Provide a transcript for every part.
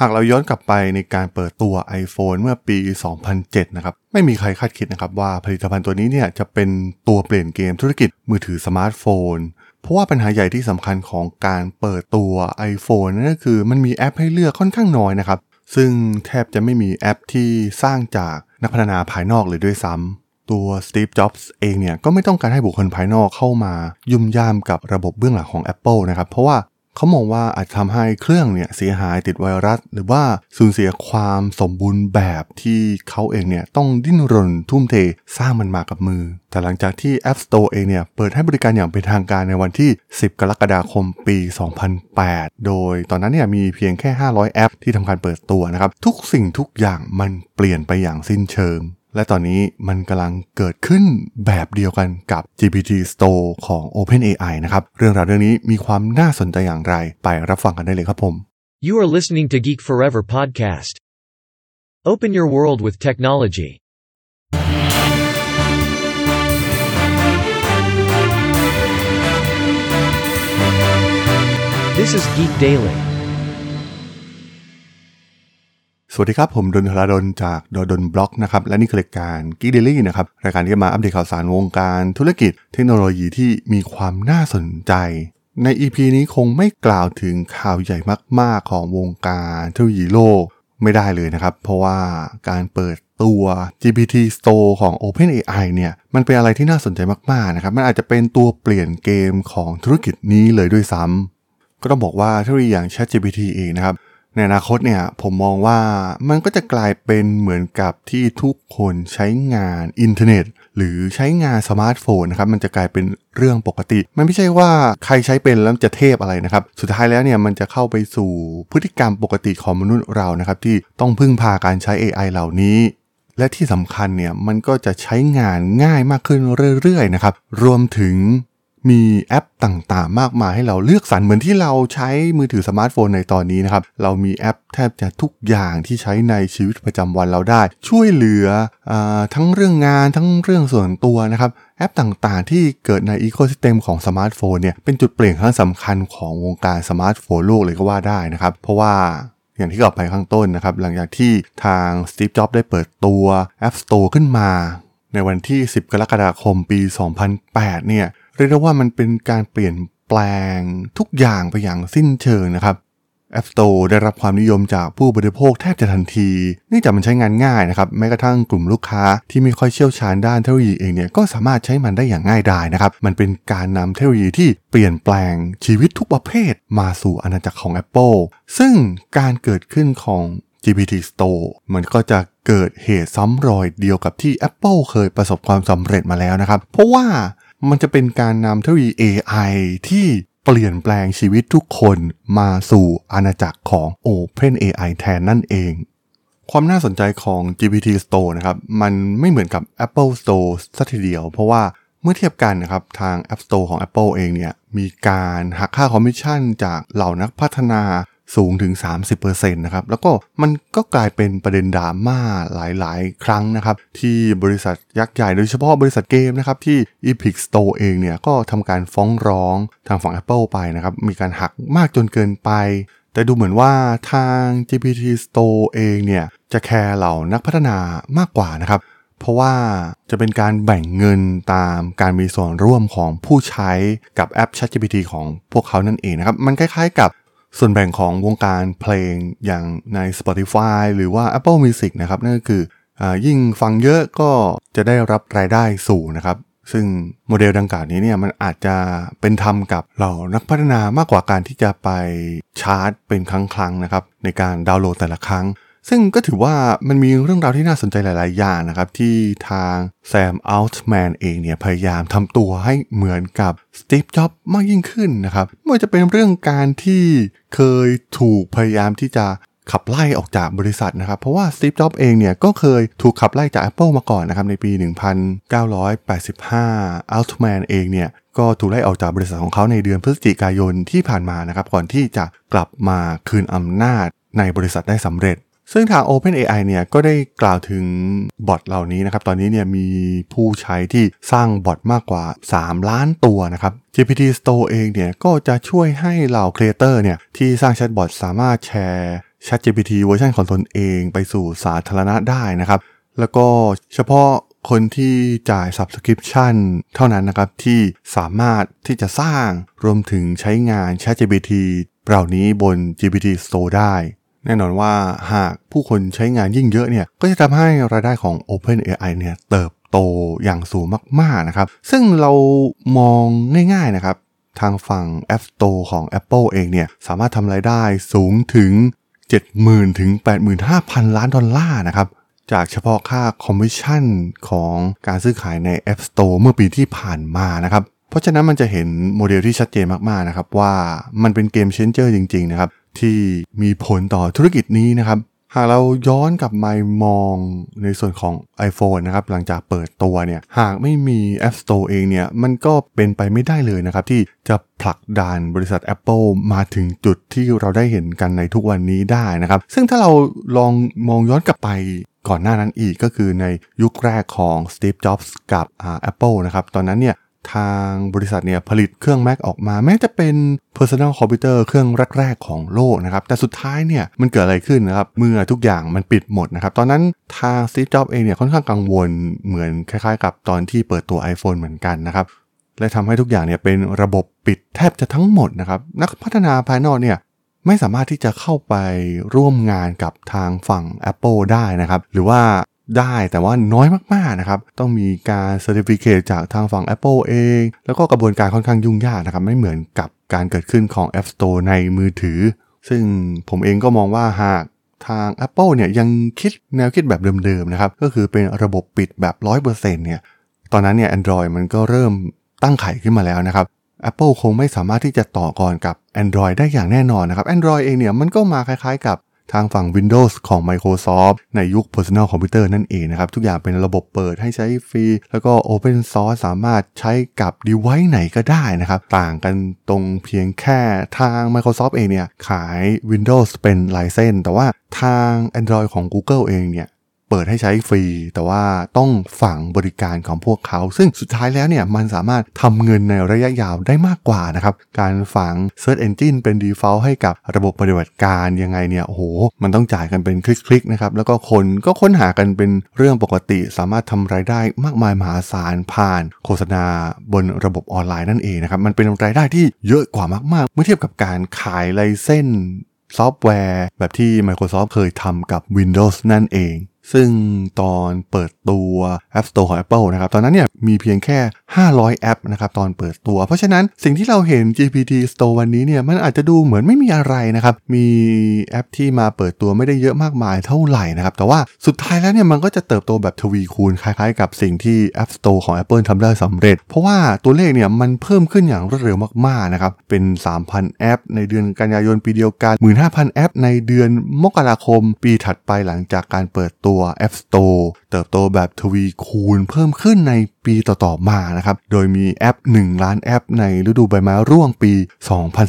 หากเราย้อนกลับไปในการเปิดตัว iPhone เมื่อปี 2007 นะครับ ไม่มีใครคาดคิดนะครับว่าผลิตภัณฑ์ตัวนี้เนี่ยจะเป็นตัวเปลี่ยนเกมธุรกิจมือถือสมาร์ทโฟน เพราะว่าปัญหาใหญ่ที่สำคัญของการเปิดตัว iPhone นั่นก็คือมันมีแอปให้เลือกค่อนข้างน้อยนะครับ ซึ่งแทบจะไม่มีแอปที่สร้างจากนักพัฒนาภายนอกเลยด้วยซ้ำตัว Steve Jobs เองเนี่ยก็ไม่ต้องการให้บุคคลภายนอกเข้ามา ยุ่มย่ามกับระบบเบื้องหลังของ Apple นะครับ เพราะว่า เขามองว่าอาจทำให้เครื่องเนี่ยเสียหายติดไวรัส หรือว่าสูญเสียความสมบูรณ์แบบที่เขาเองเนี่ยต้องดิ้นรนทุ่มเทสร้างมันมากับมือ แต่หลังจากที่ App Store เองเนี่ยเปิดให้บริการอย่างเป็นทางการในวันที่ 10 กรกฎาคมปี 2008 โดยตอนนั้นเนี่ยมีเพียงแค่ 500 แอปที่ทำการเปิดตัวนะครับทุกสิ่งทุกอย่างมันเปลี่ยนไปอย่างสิ้นเชิง และตอนนี้มันกำลังเกิดขึ้นแบบเดียวกันกับ GPT Store ของ OpenAI นะครับ เรื่องราวเรื่องนี้มีความน่าสนใจอย่างไร ไปรับฟังกันได้เลยครับผม You are listening to Geek Forever podcast. Open your world with technology. This is Geek Daily. สวัสดีครับ ผมดนทราดนจากดดนบล็อกนะครับ และนี่คือรายการกีเดลี่นะครับ รายการที่มาอัปเดตข่าวสารวงการธุรกิจเทคโนโลยีที่มีความน่าสนใจ ใน EP นี้คงไม่กล่าวถึงข่าวใหญ่มาก ๆ ของวงการเทคโนโลยีโลกไม่ได้เลยนะครับ เพราะว่าการเปิดตัว GPT Store ของ OpenAI เนี่ย มันเป็นอะไรที่น่าสนใจมาก ๆ นะครับ มันอาจจะเป็นตัวเปลี่ยนเกมของธุรกิจนี้เลยด้วยซ้ำก็ต้องบอกว่าเทคโนโลยีอย่าง ChatGPT เองนะครับ ในอนาคตเนี่ยผมมองว่ามันก็จะกลายเป็นเหมือนกับที่ทุกคนใช้งานอินเทอร์เน็ต หรือใช้งานสมาร์ทโฟนนะครับมันจะกลายเป็นเรื่องปกติ มันไม่ใช่ว่าใครใช้เป็นแล้วจะเทพอะไรนะครับ สุดท้ายแล้วเนี่ยมันจะเข้าไปสู่พฤติกรรมปกติของมนุษย์เรานะครับที่ต้องพึ่งพาการใช้ AI เหล่านี้และที่สำคัญเนี่ยมันก็จะใช้งานง่ายมากขึ้นเรื่อยๆนะครับ รวมถึง มีแอปต่างๆ มากมายให้เราเลือกสรรเหมือนที่เราใช้มือถือสมาร์ทโฟนในตอนนี้นะครับ เรามีแอปแทบจะทุกอย่างที่ใช้ในชีวิตประจำวันเราได้ ช่วยเหลืออทั้งเรื่องงานทั้งเรื่องส่วนตัวนะครับแอปต่างๆ ที่เกิดใน ecosystem ของสมาร์ทโฟนเนี่ยเป็นจุดเปลี่ยนครั้งสำคัญของวงการสมาร์ทโฟนโลกเลยก็ว่าได้นะครับ เพราะว่าอย่างที่กล่าวไปข้างต้นนะครับ หลังจากที่ทาง Steve Jobs ได้เปิดตัว App Store ขึ้นมา ในวันที่ 10 กรกฎาคมปี 2008 เนี่ย เรียกได้ว่ามันเป็นการเปลี่ยนแปลงทุกอย่างไปอย่างสิ้นเชิงนะครับ App Store ได้รับความนิยมจากผู้บริโภคแทบจะทันทีเนื่องจากมันใช้งานง่ายนะครับ แม้กระทั่งกลุ่มลูกค้าที่ไม่ค่อยเชี่ยวชาญด้านเทคโนโลยีเองเนี่ยก็สามารถใช้มันได้อย่างง่ายดายนะครับ มันเป็นการนำเทคโนโลยีที่เปลี่ยนแปลงชีวิตทุกประเภทมาสู่อาณาจักรของ Apple ซึ่งการเกิดขึ้นของ GPT Store มันก็จะเกิดเหตุซ้ำรอยเดียวกับที่ Apple เคยประสบความสำเร็จมาแล้วนะครับ เพราะว่า มันจะเป็นการนำเทคโนโลยี AI ที่เปลี่ยนแปลงชีวิตทุกคนมาสู่อาณาจักรของ OpenAI แทนนั่นเอง ความน่าสนใจของ GPT Store นะครับ มันไม่เหมือนกับ Apple Store ซะทีเดียว เพราะว่าเมื่อเทียบกันนะครับ ทาง App Store ของ Apple เองเนี่ย มีการหักค่าคอมมิชชั่นจากเหล่านักพัฒนา สูงถึง 30%นะครับ แล้วก็มันก็กลายเป็นประเด็นดราม่าหลายๆ ครั้งนะครับ ที่บริษัทยักษ์ใหญ่โดยเฉพาะบริษัทเกมนะครับ ที่ Epic Store เองเนี่ยก็ทำการฟ้องร้องทางฝั่ง Apple ไปนะครับ มีการหักมากจนเกินไป แต่ดูเหมือนว่าทาง GPT Store เองเนี่ยจะแคร์เหล่านักพัฒนามากกว่านะครับเพราะว่าจะเป็นการแบ่งเงินตามการมีส่วนร่วมของผู้ใช้กับแอป ChatGPT ของพวกเขานั่นเองนะครับ มันคล้ายๆกับ ส่วนแบ่งของวงการเพลงอย่างใน Spotify หรือว่า Apple Music นะครับนั่นก็คือยิ่งฟังเยอะก็จะได้รับรายได้สูงนะครับ ซึ่งโมเดลดังกล่าวนี้เนี่ยมันอาจจะเป็นธรรมกับเหล่านักพัฒนามากกว่าการที่จะไปชาร์จเป็นครั้งๆนะครับในการดาวน์โหลดแต่ละครั้ง ซึ่งก็ถือว่ามันมีเรื่องราวที่น่าสนใจหลาย ๆ อย่างนะครับ ที่ทางแซมอัลต์แมนเองเนี่ยพยายามทำตัวให้เหมือนกับสตีฟจ็อบมากยิ่งขึ้นนะครับไม่ว่าจะเป็นเรื่องการที่เคยถูกพยายามที่จะขับไล่ออกจากบริษัทนะครับ เพราะว่าสตีฟ จ็อบเองเนี่ยก็เคยถูกขับไล่จาก Apple มาก่อนนะครับในปี 1985 อัลต์แมนเองเนี่ยก็ถูกไล่ออกจากบริษัทของเขาในเดือนพฤศจิกายนที่ผ่านมานะครับก่อนที่จะกลับมาคืนอำนาจในบริษัทได้สำเร็จ ซึ่งทาง OpenAI เนี่ยก็ได้กล่าวถึงบอทเหล่านี้นะครับ ตอนนี้เนี่ยมีผู้ใช้ที่สร้างบอทมากกว่า 3 ล้านตัวนะครับ GPT Store เองเนี่ยก็จะช่วยให้เหล่า creator เนี่ยที่สร้างแชทบอทสามารถแชร์ ChatGPT เวอร์ชันของตนเองไปสู่สาธารณะได้นะครับ แล้วก็เฉพาะคนที่จ่าย Subscription เท่านั้นนะครับ ที่สามารถที่จะสร้างรวมถึงใช้งาน ChatGPT เหล่านี้บน GPT Store ได้ แน่นอนว่าหากผู้คนใช้งานยิ่งเยอะเนี่ยก็จะทำให้รายได้ของ OpenAI เนี่ยเติบโตอย่างสูงมากๆนะครับ ซึ่งเรามองง่ายๆนะครับ ทางฝั่ง App Store ของ Apple เองเนี่ยสามารถทำรายได้สูงถึง 70,000 ถึง 85,000 ล้านดอลลาร์นะครับจากเฉพาะค่าคอมมิชชั่นของการซื้อขายใน App Store เมื่อปีที่ผ่านมานะครับ เพราะฉะนั้นมันจะเห็นโมเดลที่ชัดเจนมากๆนะครับว่ามันเป็น game changer จริงๆนะครับ ที่มีผลต่อธุรกิจนี้นะครับ หากเราย้อนกลับมามองในส่วนของ iPhone นะครับ หลังจากเปิดตัวเนี่ย หากไม่มี App Store เองเนี่ย มันก็เป็นไปไม่ได้เลยนะครับ ที่จะผลักดันบริษัท Apple มาถึงจุดที่เราได้เห็นกันในทุกวันนี้ได้นะครับ ซึ่งถ้าเราลองมองย้อนกลับไปก่อนหน้านั้นอีกก็คือในยุคแรกของ Steve Jobs กับอ่า Apple นะครับ ตอนนั้นเนี่ย ทางบริษัทเนี่ยผลิตเครื่อง Mac ออกมา แม้จะเป็น Personal Computer เครื่องแรก ๆ ของโลกนะครับ แต่สุดท้ายเนี่ยมันเกิดอะไรขึ้นนะครับ เมื่อทุกอย่างมันปิดหมดนะครับ ตอนนั้นทาง Steve Jobs เองเนี่ยค่อนข้างกังวลเหมือนคล้ายๆ กับตอนที่เปิดตัว iPhone เหมือนกันนะครับและทำให้ทุกอย่างเนี่ยเป็นระบบปิดแทบจะทั้งหมดนะครับ นักพัฒนาภายนอกเนี่ยไม่สามารถที่จะเข้าไปร่วมงานกับทางฝั่ง Apple ได้นะครับ หรือว่า ได้แต่ว่าน้อยมากๆนะครับ ต้องมีการ certificate จากทางฝั่ง Apple เอง แล้วก็กระบวนการค่อนข้างยุ่งยากนะครับ ไม่เหมือนกับการเกิดขึ้นของ App Store ในมือถือ ซึ่งผมเองก็มองว่าหากทาง Apple เนี่ยยังคิดแนวคิดแบบเดิมๆนะครับ ก็คือเป็นระบบปิดแบบ 100%เนี่ย ตอนนั้นเนี่ย Android มันก็เริ่มตั้งไข่ขึ้นมาแล้วนะครับ Apple คงไม่สามารถที่จะต่อกรกับ Android ได้อย่างแน่นอนนะครับ Android เองเนี่ยมันก็มาคล้ายๆกับ ทางฝั่ง Windows ของ Microsoft ในยุค Personal Computer นั่นเองนะครับ ทุกอย่างเป็นระบบเปิดให้ใช้ฟรี แล้วก็ Open Source สามารถใช้กับ device ไหนก็ได้นะครับ ต่างกันตรงเพียงแค่ทาง Microsoft เองเนี่ย ขาย Windows เป็นไลเซนแต่ว่าทาง Android ของ Google เองเนี่ย เปิดให้ใช้ฟรี แต่ว่าต้องฝังบริการของพวกเขา ซึ่งสุดท้ายแล้วเนี่ยมันสามารถทำเงินในระยะยาวได้มากกว่านะครับ การฝัง Search Engine เป็น default ให้กับระบบปฏิบัติการยังไงเนี่ยโอ้โห มันต้องจ่ายกันเป็นคลิกๆนะครับ แล้วก็คนก็ค้นหากันเป็นเรื่องปกติ สามารถทำรายได้มากมายมหาศาลผ่าน โฆษณาบนระบบออนไลน์นั่นเองนะครับมันเป็นรายได้ที่เยอะกว่ามากๆ เมื่อเทียบกับการขาย license ซอฟต์แวร์ แบบที่ Microsoft เคยทำกับ Windows นั่นเอง ซึ่งตอนเปิดตัว App Store ของ Apple นะครับ ตอนนั้นเนี่ยมีเพียงแค่ 500 แอปนะครับตอนเปิดตัว เพราะฉะนั้นสิ่งที่เราเห็น GPT Store วันนี้เนี่ยมันอาจจะดูเหมือนไม่มีอะไรนะครับ มีแอปที่มาเปิดตัวไม่ได้เยอะมากมายเท่าไหร่นะครับ แต่ว่าสุดท้ายแล้วเนี่ยมันก็จะเติบโตแบบทวีคูณคล้ายๆ กับสิ่งที่ App Store ของ Apple ทำได้สำเร็จ เพราะว่าตัวเลขเนี่ยมันเพิ่มขึ้นอย่างรวดเร็วมากๆนะครับเป็น 3,000 แอป ในเดือนกันยายนปีเดียวกัน 15,000 แอป ในเดือนมกราคม ปีถัดไปหลังจากการเปิดตัวว App Store เติบโตแบบทวีคูณเพิ่มขึ้นในปีต่อๆมานะครับ โดยมีแอป 1 ล้านแอปในฤดูใบไม้ร่วงปี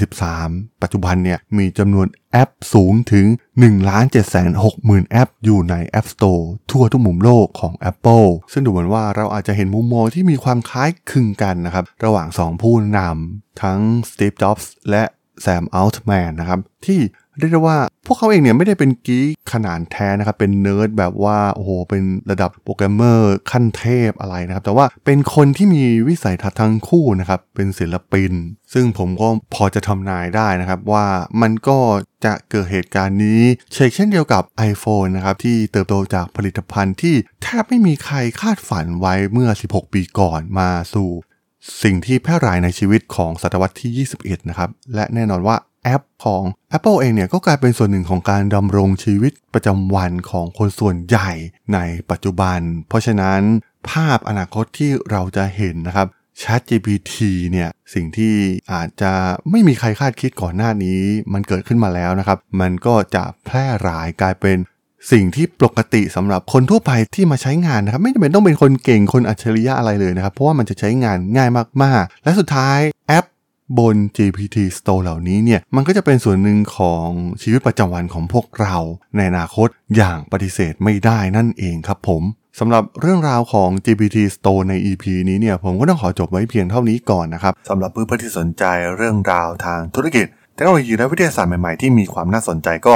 2013 ปัจจุบันเนี่ยมีจำนวนแอปสูงถึง 1 7 6 0 0 0 0 แอปอยู่ใน App Store ทั่วทุกมุมโลกของ Apple ซึ่งดูเหมือนว่าเราอาจจะเห็นมุมมองที่มีความคล้ายคลึงกันนะครับ ระหว่าง 2 ผู้นทั้ง Steve Jobs และ แซมอัลต์แมนนะครับที่เรียกได้ว่าพวกเขาเองเนี่ยไม่ได้เป็น geek ขนานแท้นะครับ เป็นเนิร์ดแบบว่าโอ้โหเป็นระดับโปรแกรมเมอร์ขั้นเทพอะไรนะครับ แต่ว่าเป็นคนที่มีวิสัยทัศน์ทั้งคู่นะครับ เป็นศิลปิน ซึ่งผมก็พอจะทำนายได้นะครับว่ามันก็จะเกิดเหตุการณ์นี้ เฉกเช่นเดียวกับ iPhone นะครับ ที่เติบโตจากผลิตภัณฑ์ที่แทบไม่มีใครคาดฝันไว้เมื่อ 16 ปีก่อนมาสู่ สิ่งที่แพร่หลายในชีวิตของศตวรรษที่ 21 นะครับ และแน่นอนว่าแอปของ Apple เองเนี่ยก็กลายเป็นส่วนหนึ่งของการดำรงชีวิตประจำวันของคนส่วนใหญ่ในปัจจุบัน เพราะฉะนั้นภาพอนาคตที่เราจะเห็นนะครับ ChatGPT เนี่ยสิ่งที่อาจจะไม่มีใครคาดคิดก่อนหน้านี้ มันเกิดขึ้นมาแล้วนะครับ มันก็จะแพร่หลายกลายเป็น สิ่งที่ปกติสำหรับคนทั่วไปที่มาใช้งานนะครับ ไม่จำเป็นต้องเป็นคนเก่งคนอัจฉริยะอะไรเลยนะครับ เพราะว่ามันจะใช้งานง่ายมากๆ และสุดท้ายแอปบน GPT Store เหล่านี้เนี่ย มันก็จะเป็นส่วนหนึ่งของชีวิตประจำวันของพวกเรา ในอนาคตอย่างปฏิเสธไม่ได้นั่นเองครับผมสำหรับเรื่องราวของ GPT Store ใน EP นี้เนี่ย ผมก็ต้องขอจบไว้เพียงเท่านี้ก่อนนะครับสำหรับเพื่อนๆที่สนใจเรื่องราวทางธุรกิจเทคโนโลยีและวิทยาศาสตร์ใหม่ๆที่มีความน่าสนใจก็